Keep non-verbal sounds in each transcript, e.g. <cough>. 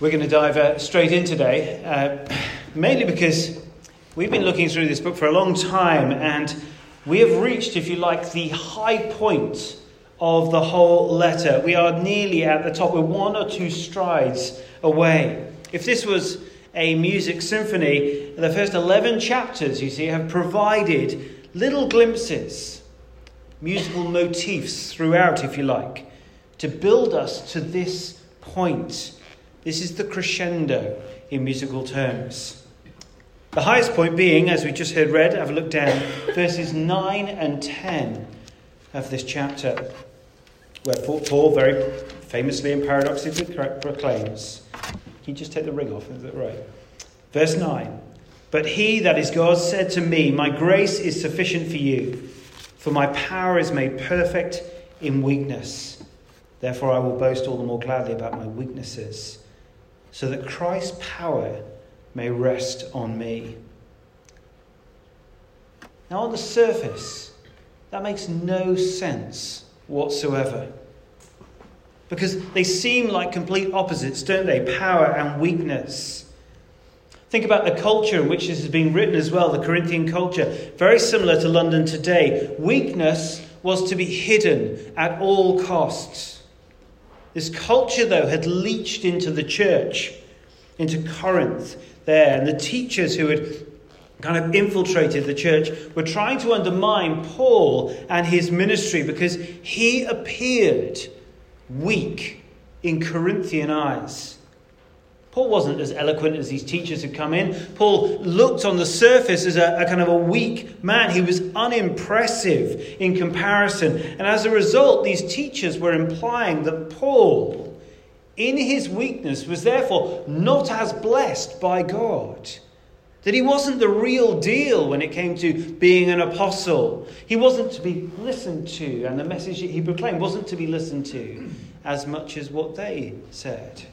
We're going to dive uh, straight in today, uh, mainly because we've been looking through this book for a long time and we have reached, if you like, the high point of the whole letter. We are nearly at the top. We're one or two strides away. If this was a music symphony, the first 11 chapters, you see, have provided little glimpses, musical motifs throughout, if you like, to build us to this point this is the crescendo in musical terms. The highest point being, as we just heard read, have a look down, verses 9 and 10 of this chapter, where Paul very famously and paradoxically proclaims. Can you just take the ring off? Is that right? Verse 9. But he, that is God, said to me, My grace is sufficient for you, for my power is made perfect in weakness. Therefore, I will boast all the more gladly about my weaknesses so that Christ's power may rest on me. Now, on the surface, that makes no sense whatsoever. Because they seem like complete opposites, don't they? Power and weakness. Think about the culture in which this is being written as well, the Corinthian culture. Very similar to London today. Weakness was to be hidden at all costs. This culture, though, had leached into the church, into Corinth there, and the teachers who had kind of infiltrated the church were trying to undermine Paul and his ministry because he appeared weak in Corinthian eyes. Paul wasn't as eloquent as these teachers had come in. Paul looked on the surface as a, a, kind of a weak man. He was unimpressive in comparison. And as a result, these teachers were implying that Paul, in his weakness, was therefore not as blessed by God. That he wasn't the real deal when it came to being an apostle. He wasn't to be listened to, and the message he proclaimed wasn't to be listened to as much as what they said.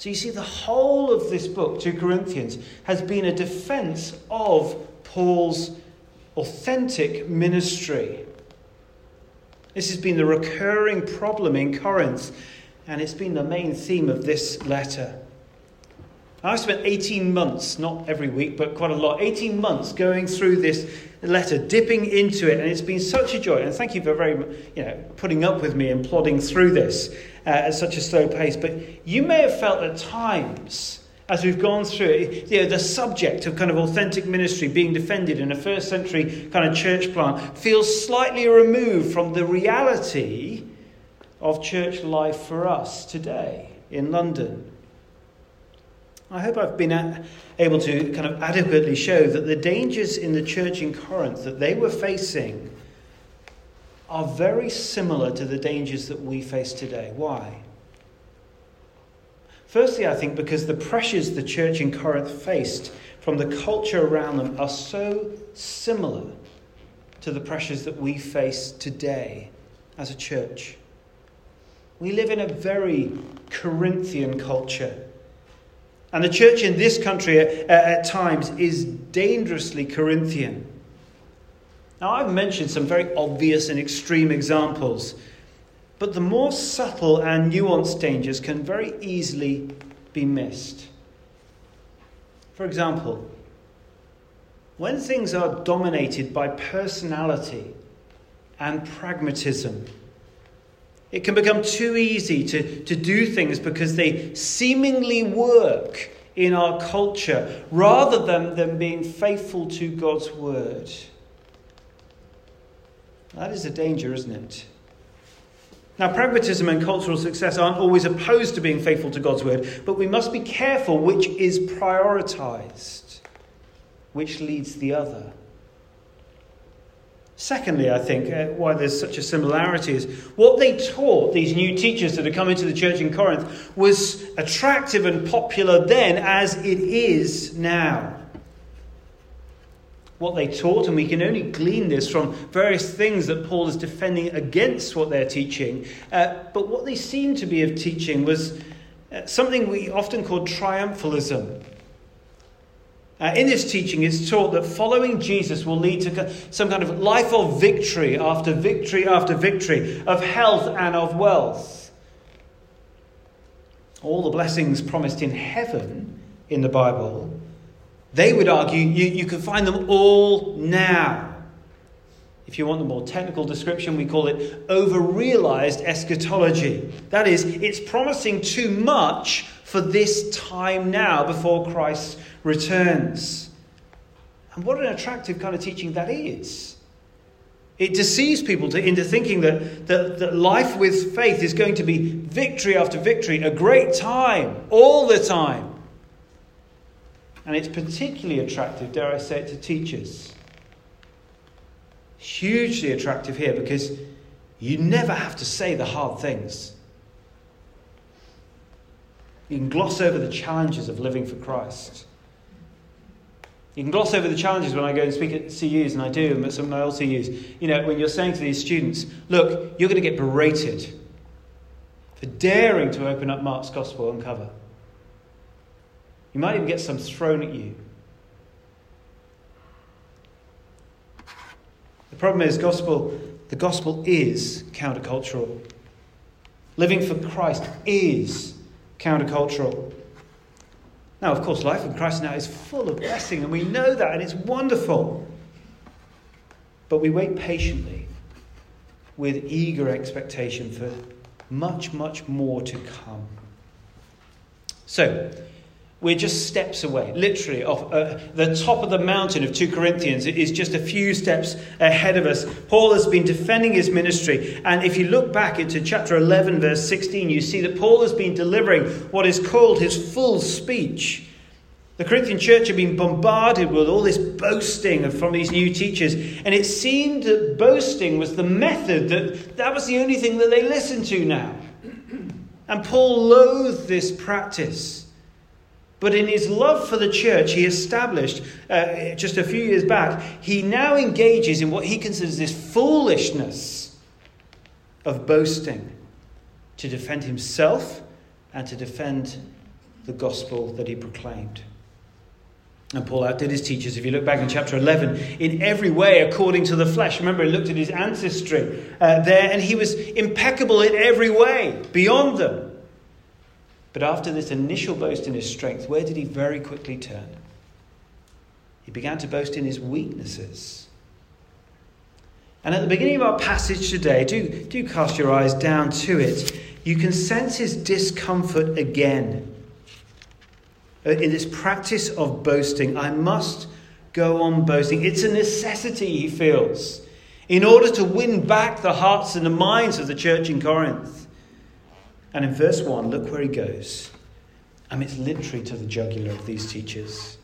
So you see, the whole of this book, 2 Corinthians, has been a defense of Paul's authentic ministry. This has been the recurring problem in Corinth, and it's been the main theme of this letter. I've spent 18 months, not every week, but quite a lot, 18 months going through this letter, dipping into it, and it's been such a joy. And thank you for very, you know, putting up with me and plodding through this uh, at such a slow pace. But you may have felt at times, as we've gone through you know, the subject of kind of authentic ministry being defended in a first century kind of church plant feels slightly removed from the reality of church life for us today in London. I hope I've been able to kind of adequately show that the dangers in the church in Corinth that they were facing are very similar to the dangers that we face today. Why? Firstly, I think because the pressures the church in Corinth faced from the culture around them are so similar to the pressures that we face today as a church. We live in a very Corinthian culture. And the church in this country at, at times is dangerously Corinthian. Now, I've mentioned some very obvious and extreme examples, but the more subtle and nuanced dangers can very easily be missed. For example, when things are dominated by personality and pragmatism, it can become too easy to, to do things because they seemingly work in our culture rather than them being faithful to God's word. That is a danger, isn't it? Now, pragmatism and cultural success aren't always opposed to being faithful to God's word, but we must be careful which is prioritized, which leads the other. Secondly, I think uh, why there's such a similarity is what they taught these new teachers that had come into the church in Corinth was attractive and popular then as it is now what they taught, and we can only glean this from various things that Paul is defending against what they're teaching. Uh, but what they seem to be of teaching was uh, something we often call triumphalism. Uh, in this teaching, it's taught that following Jesus will lead to some kind of life of victory after victory after victory, of health and of wealth. all the blessings promised in heaven in the Bible, they would argue you, you can find them all now. If you want the more technical description, we call it over realized eschatology. That is, it's promising too much for this time now before Christ returns. And what an attractive kind of teaching that is. It deceives people to, into thinking that, that, that life with faith is going to be victory after victory, a great time, all the time. And it's particularly attractive, dare I say it, to teachers. Hugely attractive here because you never have to say the hard things. You can gloss over the challenges of living for Christ. You can gloss over the challenges when I go and speak at CUs, and I do, and at some of my old CUs. You know, when you're saying to these students, look, you're going to get berated for daring to open up Mark's Gospel and cover. You might even get some thrown at you. The problem is, gospel, the gospel is countercultural. Living for Christ is countercultural. Now, of course, life in Christ now is full of blessing, and we know that, and it's wonderful. But we wait patiently with eager expectation for much, much more to come. So, we're just steps away, literally, off uh, the top of the mountain of 2 Corinthians. It is just a few steps ahead of us. Paul has been defending his ministry. And if you look back into chapter 11, verse 16, you see that Paul has been delivering what is called his fool's speech. The Corinthian church had been bombarded with all this boasting from these new teachers. And it seemed that boasting was the method, that that was the only thing that they listened to now. <clears throat> And Paul loathed this practice. But in his love for the church, he established uh, just a few years back, he now engages in what he considers this foolishness of boasting to defend himself and to defend the gospel that he proclaimed. And Paul outdid his teachers. If you look back in chapter 11, in every way according to the flesh. Remember, he looked at his ancestry uh, there, and he was impeccable in every way, beyond them. But after this initial boast in his strength, where did he very quickly turn? He began to boast in his weaknesses. And at the beginning of our passage today, do, do cast your eyes down to it. You can sense his discomfort again. Uh, in this practice of boasting, I must go on boasting. It's a necessity, he feels, in order to win back the hearts and the minds of the church in Corinth. And in verse 1, look where he goes. Mean, it's literally to the jugular of these teachers.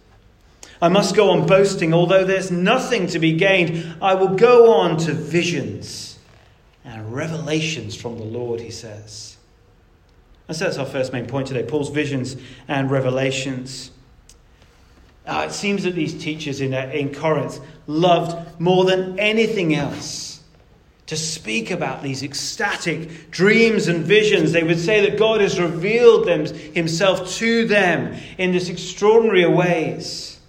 I must go on boasting, although there's nothing to be gained. I will go on to visions and revelations from the Lord, he says. And so that's our first main point today Paul's visions and revelations. Uh, it seems that these teachers in, uh, in Corinth loved more than anything else to speak about these ecstatic dreams and visions. They would say that God has revealed them, himself to them in this extraordinary ways.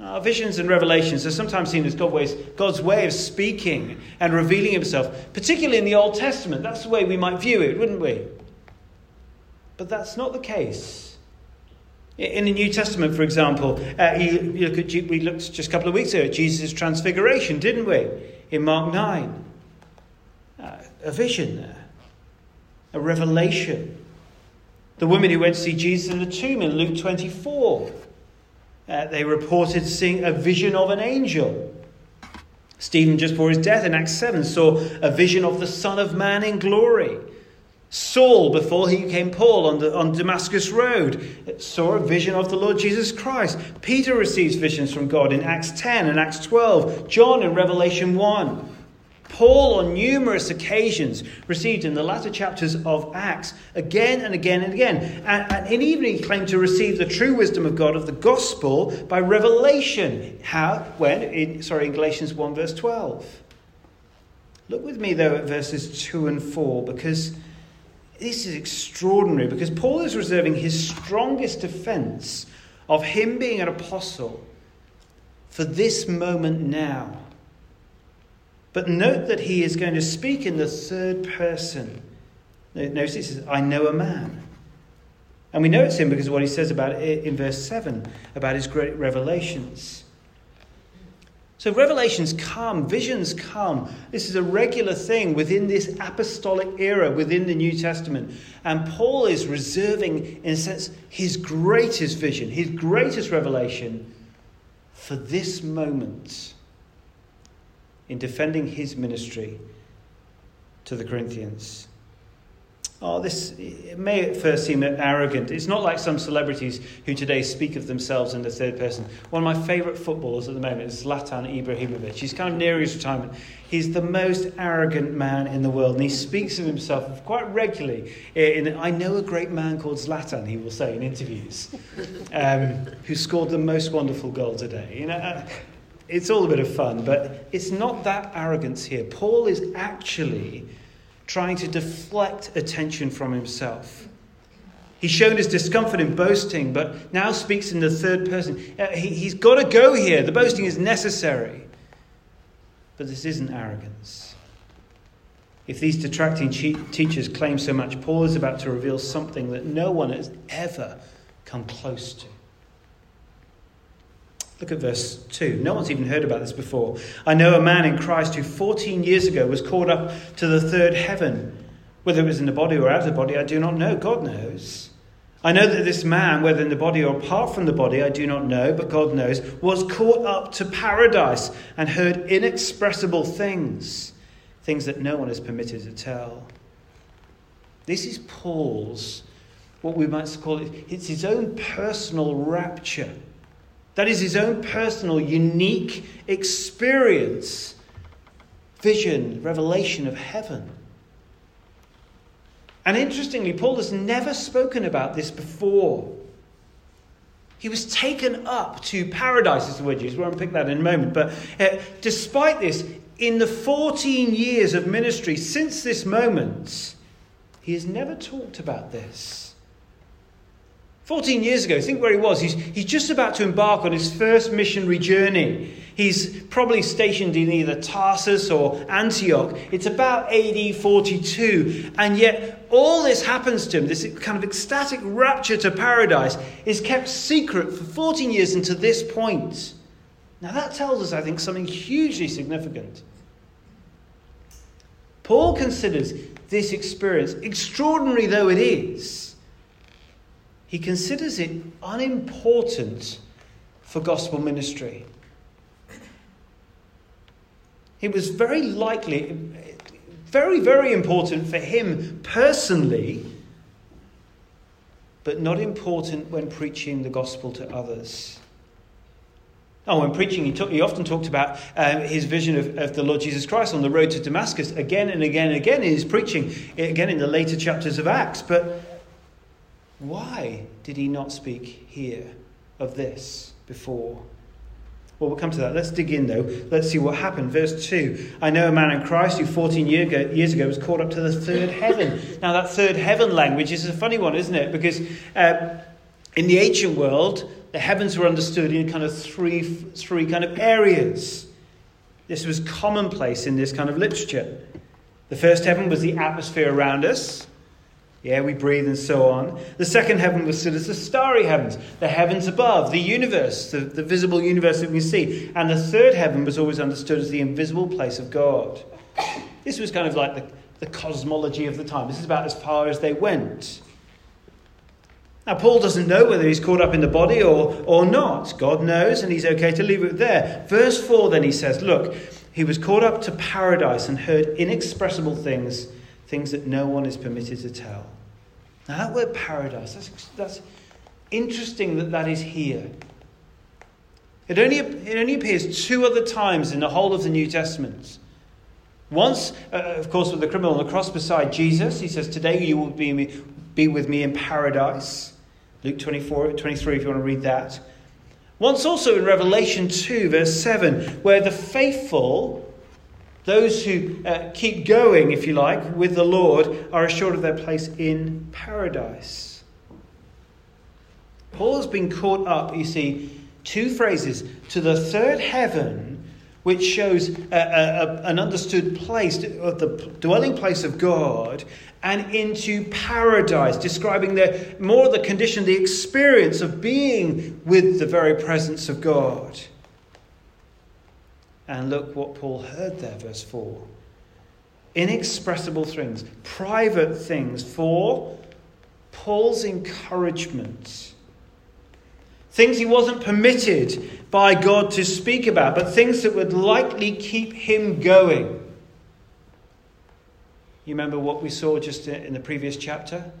Our visions and revelations are sometimes seen as God's way of speaking and revealing himself, particularly in the Old Testament. That's the way we might view it, wouldn't we? But that's not the case. In the New Testament, for example, uh, you, you look at, we looked just a couple of weeks ago at Jesus' transfiguration, didn't we? In Mark 9. Uh, a vision there, a revelation. The women who went to see Jesus in the tomb in Luke 24, uh, they reported seeing a vision of an angel. Stephen, just before his death in Acts 7, saw a vision of the Son of Man in glory. Saul, before he became Paul on, the, on Damascus Road, saw a vision of the Lord Jesus Christ. Peter receives visions from God in Acts 10 and Acts 12. John in Revelation 1. Paul, on numerous occasions, received in the latter chapters of Acts again and again and again. And, and in even he claimed to receive the true wisdom of God of the gospel by revelation. How? When? In, sorry, in Galatians 1, verse 12. Look with me, though, at verses 2 and 4, because this is extraordinary because Paul is reserving his strongest defense of him being an apostle for this moment now. But note that he is going to speak in the third person. Notice he says, I know a man. And we know it's him because of what he says about it in verse 7 about his great revelations. So revelations come, visions come. This is a regular thing within this apostolic era within the New Testament. And Paul is reserving, in a sense, his greatest vision, his greatest revelation for this moment in defending his ministry to the Corinthians. Oh, this it may at first seem arrogant. It's not like some celebrities who today speak of themselves in the third person. One of my favourite footballers at the moment is Zlatan Ibrahimovic. He's kind of near his retirement. He's the most arrogant man in the world, and he speaks of himself quite regularly. In, I know a great man called Zlatan, he will say in interviews, <laughs> um, who scored the most wonderful goal today. You know, uh, it's all a bit of fun, but it's not that arrogance here. Paul is actually trying to deflect attention from himself. He's shown his discomfort in boasting, but now speaks in the third person. Uh, he, has got to go here. The boasting is necessary. But this isn't arrogance. If these detracting teachers claim so much, Paul is about to reveal something that no one has ever come close to. Look at verse 2. No one's even heard about this before. I know a man in Christ who 14 years ago was caught up to the third heaven. Whether it was in the body or out of the body, I do not know. God knows. I know that this man, whether in the body or apart from the body, I do not know, but God knows, was caught up to paradise and heard inexpressible things, things that no one is permitted to tell. This is Paul's, what we might call it, it's his own personal rapture that is his own personal, unique experience, vision, revelation of heaven. And interestingly, Paul has never spoken about this before. He was taken up to paradise, is the word used. We'll unpick that in a moment. But uh, despite this, in the 14 years of ministry since this moment, he has never talked about this. 14 years ago, think where he was. He's, he's just about to embark on his first missionary journey. He's probably stationed in either Tarsus or Antioch. It's about AD 42. And yet, all this happens to him, this kind of ecstatic rapture to paradise, is kept secret for 14 years until this point. Now, that tells us, I think, something hugely significant. Paul considers this experience, extraordinary though it is, he considers it unimportant for gospel ministry. It was very likely, very, very important for him personally, but not important when preaching the gospel to others. Oh, when preaching, he, he often talked about um, his vision of, of, the Lord Jesus Christ on the road to Damascus again and again and again in his preaching, again in the later chapters of Acts. But why did he not speak here of this before? Well, we'll come to that. Let's dig in, though. Let's see what happened. Verse 2 I know a man in Christ who 14 year ago, years ago was caught up to the third heaven. Now, that third heaven language is a funny one, isn't it? Because uh, in the ancient world, the heavens were understood in kind of three, three kind of areas. This was commonplace in this kind of literature. The first heaven was the atmosphere around us. Yeah, we breathe and so on. The second heaven was stood as the starry heavens, the heavens above, the universe, the, the visible universe that we see. And the third heaven was always understood as the invisible place of God. This was kind of like the, the cosmology of the time. This is about as far as they went. Now, Paul doesn't know whether he's caught up in the body or, or not. God knows, and he's okay to leave it there. Verse 4 then he says, Look, he was caught up to paradise and heard inexpressible things things that no one is permitted to tell. Now, that word paradise, that's, that's interesting that that is here. It only, it only appears two other times in the whole of the New Testament. Once, uh, of course, with the criminal on the cross beside Jesus, he says, Today you will be, be with me in paradise. Luke 24, 23, if you want to read that. Once also in Revelation 2, verse 7, where the faithful those who uh, keep going, if you like, with the Lord are assured of their place in paradise. Paul has been caught up, you see, two phrases, to the third heaven which shows a, a, an understood place, of the dwelling place of God, and into paradise, describing the, more the condition, the experience of being with the very presence of God. And look what Paul heard there, verse 4. Inexpressible things, private things for Paul's encouragement Things he wasn't permitted by God to speak about, but things that would likely keep him going. You remember what we saw just in the previous chapter?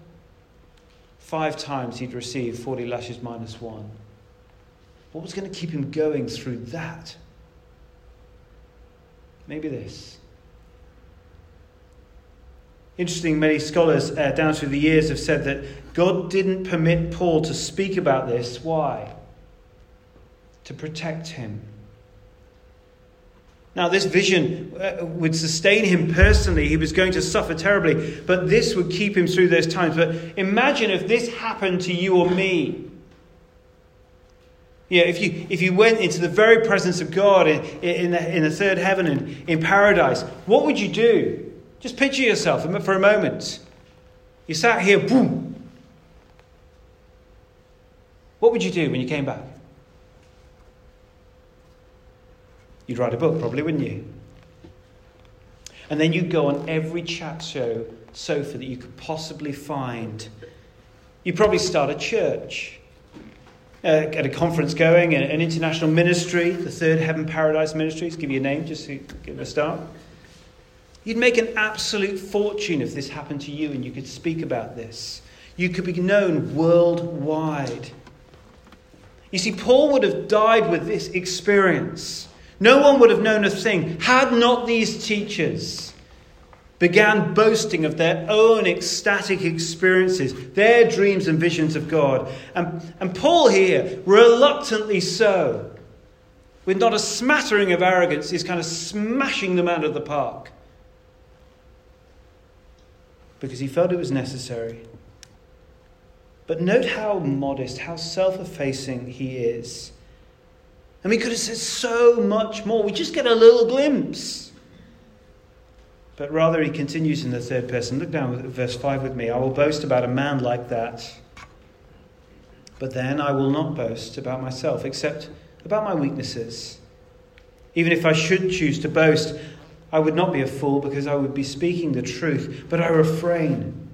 Five times he'd received 40 lashes minus one. What was going to keep him going through that? Maybe this. Interesting, many scholars uh, down through the years have said that God didn't permit Paul to speak about this. Why? To protect him. Now, this vision uh, would sustain him personally. He was going to suffer terribly, but this would keep him through those times. But imagine if this happened to you or me. Yeah, if you, if you went into the very presence of God in, in, the, in the third heaven and in paradise, what would you do? Just picture yourself for a moment. You sat here, boom. What would you do when you came back? You'd write a book, probably, wouldn't you? And then you'd go on every chat show sofa that you could possibly find. You'd probably start a church, uh, get a conference going, an international ministry, the Third Heaven Paradise Ministries. Give you a name just to give a start. You'd make an absolute fortune if this happened to you and you could speak about this. You could be known worldwide. You see, Paul would have died with this experience. No one would have known a thing had not these teachers began boasting of their own ecstatic experiences, their dreams and visions of God. And, and Paul here, reluctantly so, with not a smattering of arrogance, is kind of smashing them out of the park because he felt it was necessary. But note how modest, how self effacing he is. And we could have said so much more. We just get a little glimpse. But rather, he continues in the third person. Look down at verse 5 with me. I will boast about a man like that. But then I will not boast about myself, except about my weaknesses. Even if I should choose to boast, I would not be a fool because I would be speaking the truth, but I refrain.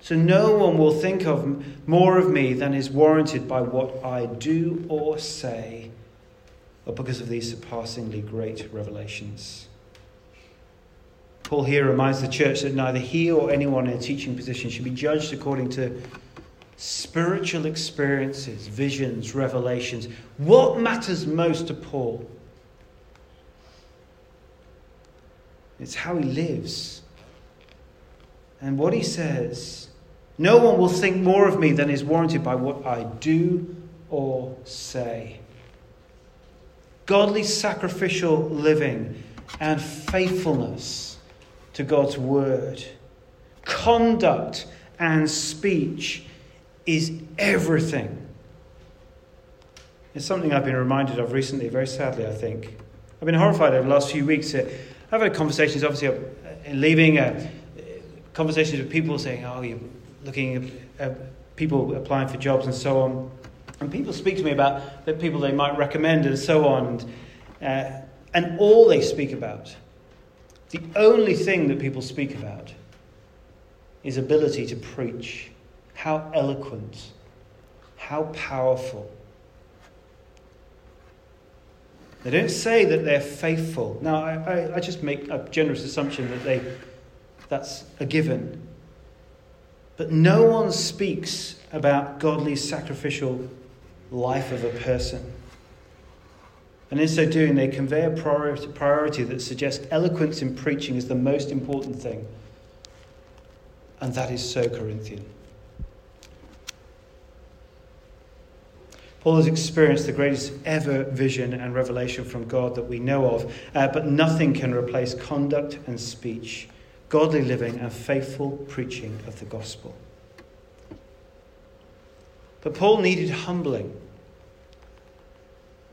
So no one will think of more of me than is warranted by what I do or say, or because of these surpassingly great revelations. Paul here reminds the church that neither he or anyone in a teaching position should be judged according to spiritual experiences, visions, revelations. What matters most to Paul? It's how he lives. And what he says no one will think more of me than is warranted by what I do or say. Godly sacrificial living and faithfulness to God's word, conduct and speech is everything. It's something I've been reminded of recently, very sadly, I think. I've been horrified over the last few weeks I've had conversations, obviously, uh, in leaving, uh, conversations with people saying, oh, you're looking at uh, people applying for jobs and so on. And people speak to me about the people they might recommend and so on. And, uh, and all they speak about, the only thing that people speak about, is ability to preach. How eloquent, how powerful they don't say that they're faithful. Now, I, I, I just make a generous assumption that they, that's a given. But no one speaks about godly sacrificial life of a person. And in so doing, they convey a priority, that suggests eloquence in preaching is the most important thing. And that is so Corinthian. Paul has experienced the greatest ever vision and revelation from God that we know of, uh, but nothing can replace conduct and speech, godly living, and faithful preaching of the gospel. But Paul needed humbling.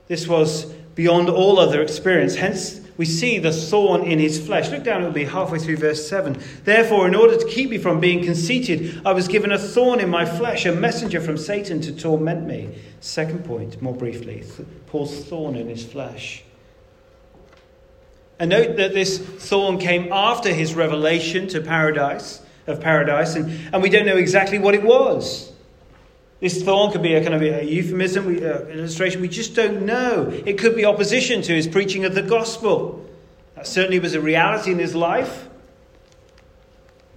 This was beyond all other experience. Hence, we see the thorn in his flesh. Look down, it'll be halfway through verse 7. Therefore, in order to keep me from being conceited, I was given a thorn in my flesh, a messenger from Satan to torment me. Second point, more briefly Paul's thorn in his flesh. And note that this thorn came after his revelation to paradise, of paradise, and, and we don't know exactly what it was. This thorn could be a kind of a euphemism, we, uh, illustration. We just don't know. It could be opposition to his preaching of the gospel. That certainly was a reality in his life.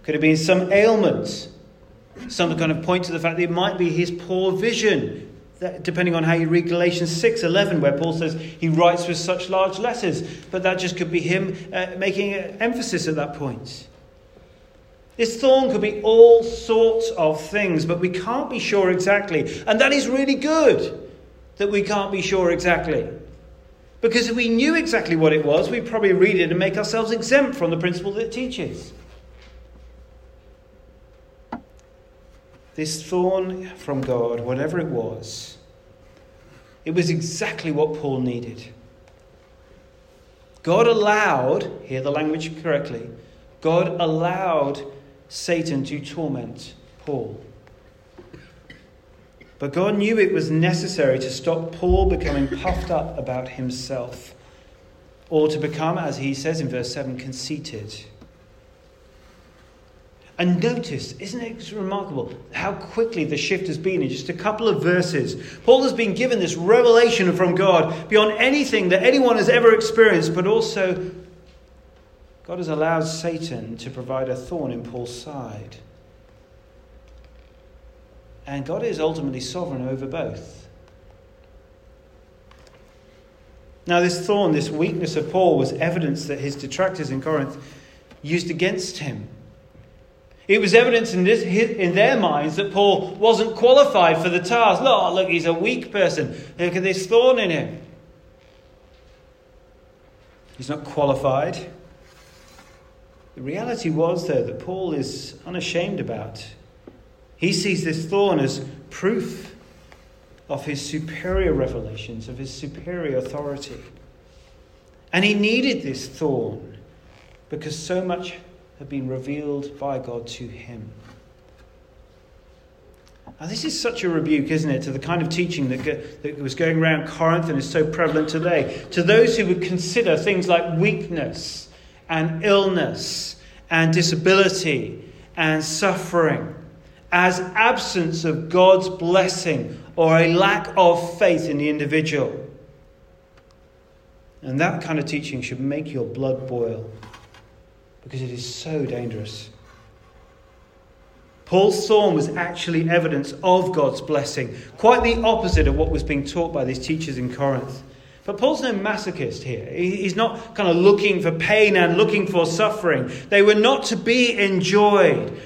Could have been some ailment. Some kind of point to the fact that it might be his poor vision. That, depending on how you read Galatians 6 11, where Paul says he writes with such large letters. But that just could be him uh, making emphasis at that point. This thorn could be all sorts of things, but we can't be sure exactly. And that is really good that we can't be sure exactly. Because if we knew exactly what it was, we'd probably read it and make ourselves exempt from the principle that it teaches. This thorn from God, whatever it was, it was exactly what Paul needed. God allowed, hear the language correctly, God allowed Satan to torment Paul. But God knew it was necessary to stop Paul becoming puffed up about himself, or to become, as he says in verse 7, conceited. And notice, isn't it remarkable how quickly the shift has been in just a couple of verses? Paul has been given this revelation from God beyond anything that anyone has ever experienced, but also God has allowed Satan to provide a thorn in Paul's side. And God is ultimately sovereign over both. Now, this thorn, this weakness of Paul, was evidence that his detractors in Corinth used against him. It was evidence in, this, in their minds that Paul wasn't qualified for the task. Look, oh, look, he's a weak person. Look at this thorn in him. He's not qualified. The reality was, though, that Paul is unashamed about. He sees this thorn as proof of his superior revelations, of his superior authority. And he needed this thorn because so much had been revealed by God to him. Now, this is such a rebuke, isn't it, to the kind of teaching that, go, that was going around Corinth and is so prevalent today. To those who would consider things like weakness and illness and disability and suffering as absence of God's blessing or a lack of faith in the individual. And that kind of teaching should make your blood boil because it is so dangerous. Paul's thorn was actually evidence of God's blessing, quite the opposite of what was being taught by these teachers in Corinth. But Paul's no masochist here. He's not kind of looking for pain and looking for suffering. They were not to be enjoyed.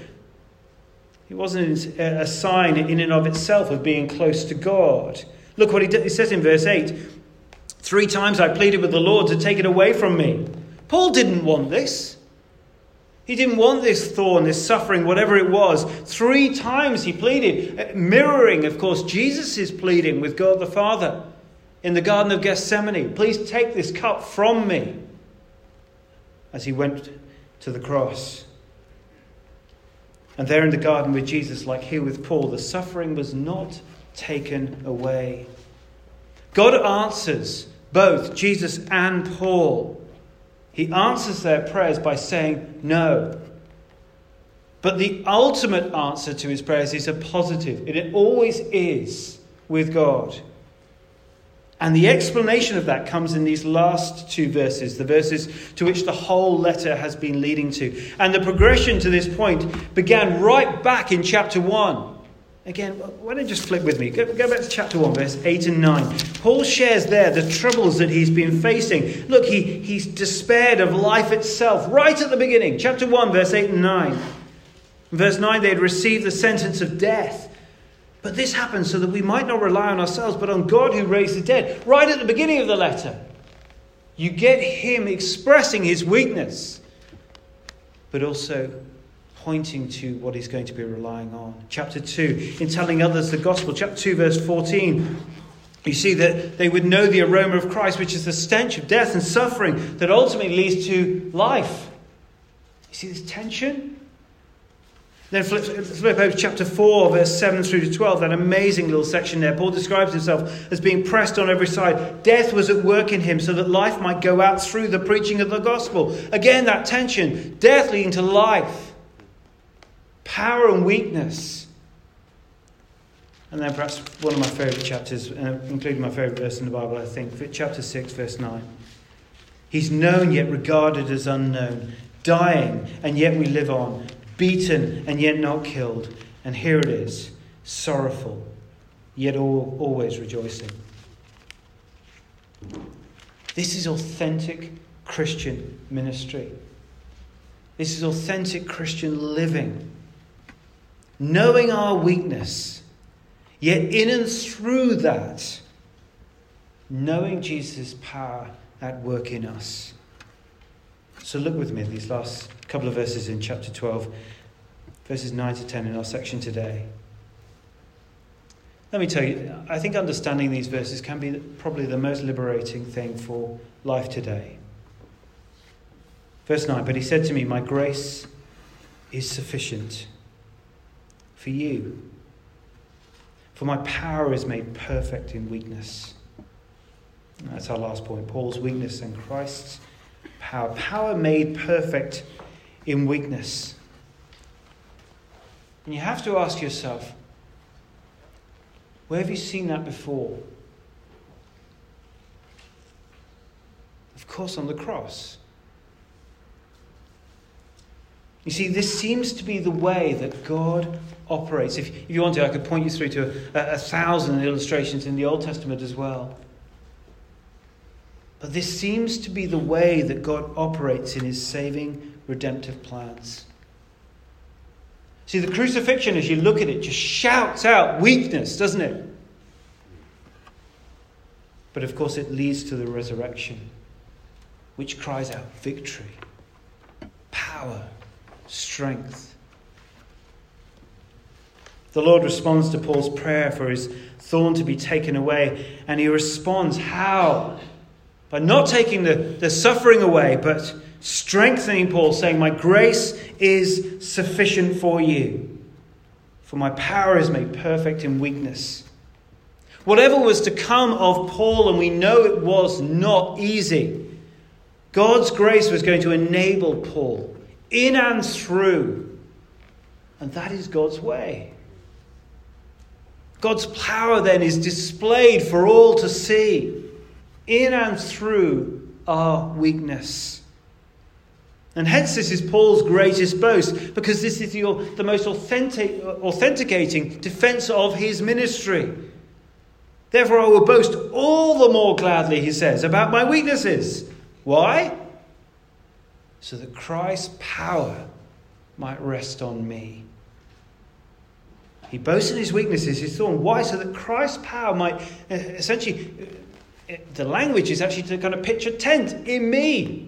It wasn't a sign in and of itself of being close to God. Look what he, says in verse 8 Three times I pleaded with the Lord to take it away from me. Paul didn't want this. He didn't want this thorn, this suffering, whatever it was. Three times he pleaded, uh, mirroring, of course, Jesus' pleading with God the Father in the Garden of Gethsemane, Please take this cup from me, as he went to the cross. And there in the garden with Jesus, like here with Paul, the suffering was not taken away. God answers both Jesus and Paul. He answers their prayers by saying no. But the ultimate answer to his prayers is a positive, and it always is with God. And the explanation of that comes in these last two verses, the verses to which the whole letter has been leading to. And the progression to this point began right back in chapter 1. Again, why don't you just flip with me? Go, go, back to chapter 1, verse 8 and 9. Paul shares there the troubles that he's been facing. Look, he, he's despaired of life itself right at the beginning. Chapter 1, verse 8 and 9. In verse 9, they had received the sentence of death. But this happens so that we might not rely on ourselves, but on God who raised the dead. Right at the beginning of the letter, you get him expressing his weakness, but also pointing to what he's going to be relying on. Chapter 2, in telling others the gospel. Chapter 2, verse 14. You see that they would know the aroma of Christ, which is the stench of death and suffering that ultimately leads to life. You see this tension? Then flip, over chapter 4, verse 7 through to 12, that amazing little section there. Paul describes himself as being pressed on every side. Death was at work in him so that life might go out through the preaching of the gospel. Again, that tension. Death leading to life, power and weakness. And then perhaps one of my favourite chapters, uh, including my favourite verse in the Bible, I think, chapter 6, verse 9. He's known yet regarded as unknown, dying, and yet we live on beaten and yet not killed. And here it is sorrowful, yet always rejoicing. This is authentic Christian ministry. This is authentic Christian living. Knowing our weakness, yet in and through that, knowing Jesus' power at work in us. So look with me at these last couple of verses in chapter 12, verses 9 to 10 in our section today. Let me tell you, I think understanding these verses can be probably the most liberating thing for life today. Verse 9 But he said to me, My grace is sufficient for you, for my power is made perfect in weakness. that's our last point Paul's weakness and Christ's power. Power made perfect in weakness. And you have to ask yourself, where have you seen that before? Of course, on the cross. You see, this seems to be the way that God operates. If, if you want to, I could point you through to a, a thousand illustrations in the Old Testament as well. But this seems to be the way that God operates in his saving, redemptive plans. See, the crucifixion, as you look at it, just shouts out weakness, doesn't it? But of course, it leads to the resurrection, which cries out victory, power, strength. The Lord responds to Paul's prayer for his thorn to be taken away, and he responds, How? By not taking the, the suffering away, but strengthening Paul, saying, My grace is sufficient for you, for my power is made perfect in weakness. Whatever was to come of Paul, and we know it was not easy, God's grace was going to enable Paul in and through. And that is God's way. God's power then is displayed for all to see in and through our weakness. And hence, this is Paul's greatest boast, because this is the, the most authentic, authenticating defense of his ministry. Therefore, I will boast all the more gladly, he says, about my weaknesses. Why? So that Christ's power might rest on me. He boasts in his weaknesses, his thorn. Why? So that Christ's power might eh, essentially eh, eh, the language is actually to kind of pitch a tent in me.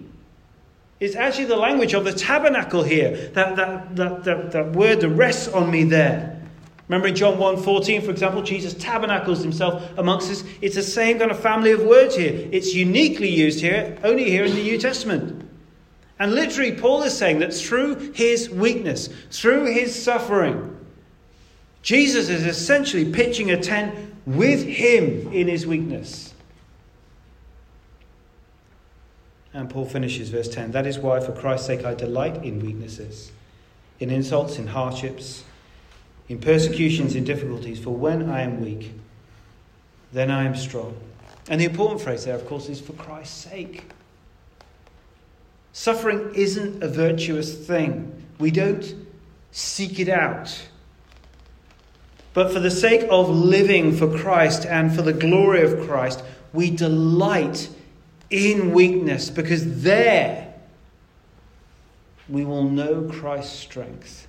It's actually the language of the tabernacle here. That, that, that, that, that word that rests on me there. Remember in John 1.14, for example, Jesus tabernacles himself amongst us. It's the same kind of family of words here. It's uniquely used here, only here in the New Testament. And literally, Paul is saying that through his weakness, through his suffering, Jesus is essentially pitching a tent with him in his weakness. And Paul finishes verse 10 That is why, for Christ's sake, I delight in weaknesses, in insults, in hardships, in persecutions, in difficulties. For when I am weak, then I am strong. And the important phrase there, of course, is for Christ's sake. Suffering isn't a virtuous thing, we don't seek it out. But for the sake of living for Christ and for the glory of Christ, we delight in weakness, because there we will know Christ's strength.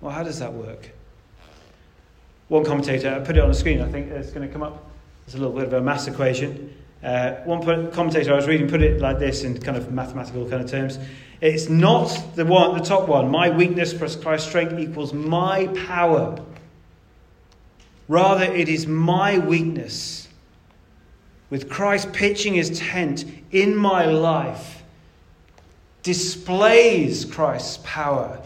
Well, how does that work? One commentator, I put it on the screen, I think it's going to come up. It's a little bit of a mass equation. Uh, one commentator I was reading put it like this in kind of mathematical kind of terms. It's not the one, the top one. My weakness plus Christ's strength equals my power. Rather, it is my weakness, with Christ pitching his tent in my life, displays Christ's power,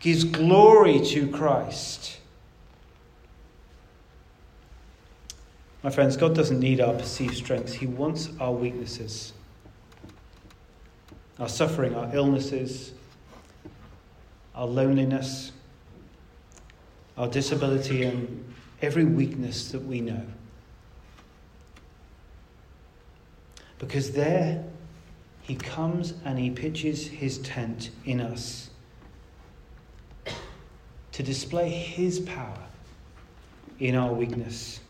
gives glory to Christ. My friends, God doesn't need our perceived strengths, He wants our weaknesses, our suffering, our illnesses, our loneliness, our disability, and every weakness that we know. Because there he comes and he pitches his tent in us to display his power in our weakness.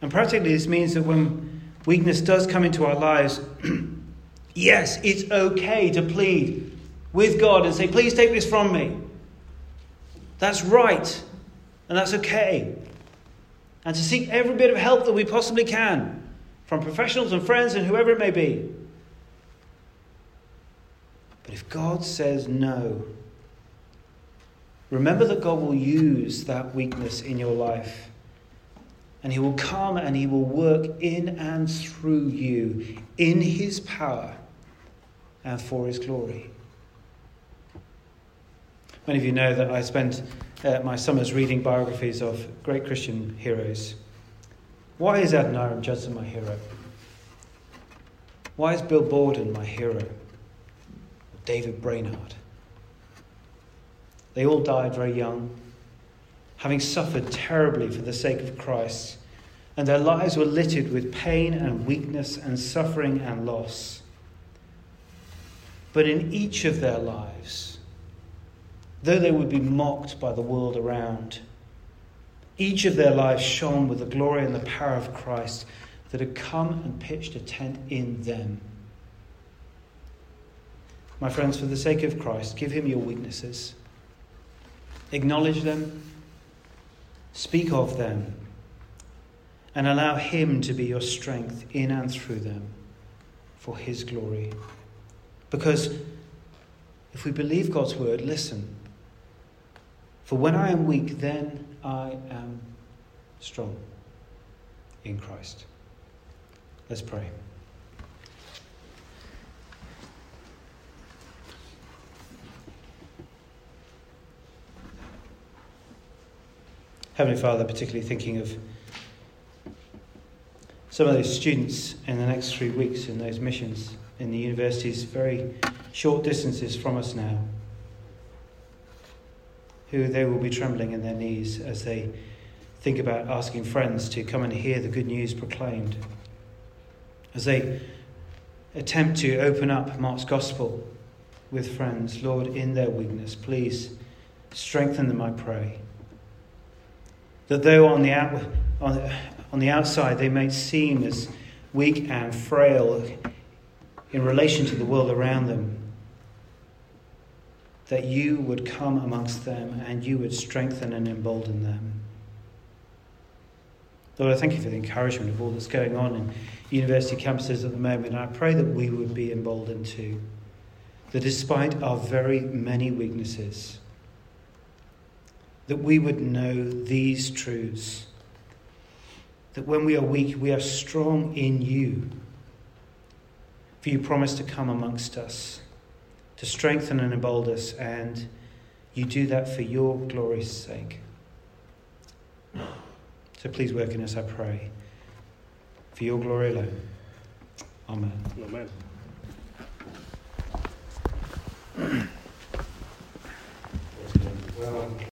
And practically, this means that when weakness does come into our lives, <clears throat> yes, it's okay to plead with God and say, Please take this from me. That's right, and that's okay. And to seek every bit of help that we possibly can from professionals and friends and whoever it may be. But if God says no, remember that God will use that weakness in your life and he will come and he will work in and through you in his power and for his glory. Many of you know that I spent uh, my summers reading biographies of great Christian heroes. Why is Adoniram Judson my hero? Why is Bill Borden my hero? David Brainerd? They all died very young having suffered terribly for the sake of Christ, and their lives were littered with pain and weakness and suffering and loss. But in each of their lives, though they would be mocked by the world around, each of their lives shone with the glory and the power of Christ that had come and pitched a tent in them. My friends, for the sake of Christ, give him your weaknesses. Acknowledge them Speak of them and allow Him to be your strength in and through them for His glory. Because if we believe God's word, listen. For when I am weak, then I am strong in Christ. Let's pray. Heavenly Father, particularly thinking of some of those students in the next three weeks in those missions in the universities, very short distances from us now, who they will be trembling in their knees as they think about asking friends to come and hear the good news proclaimed, as they attempt to open up Mark's gospel with friends, Lord, in their weakness, please strengthen them, I pray that though on the, out, on, on the outside they may seem as weak and frail in relation to the world around them, that you would come amongst them and you would strengthen and embolden them. Lord, I thank you for the encouragement of all that's going on in university campuses at the moment. And I pray that we would be emboldened too. That despite our very many weaknesses, that we would know these truths. That when we are weak, we are strong in you. For you promise to come amongst us, to strengthen and embolden us, and you do that for your glory's sake. So please work in us, I pray, for your glory alone. Amen. Amen. well,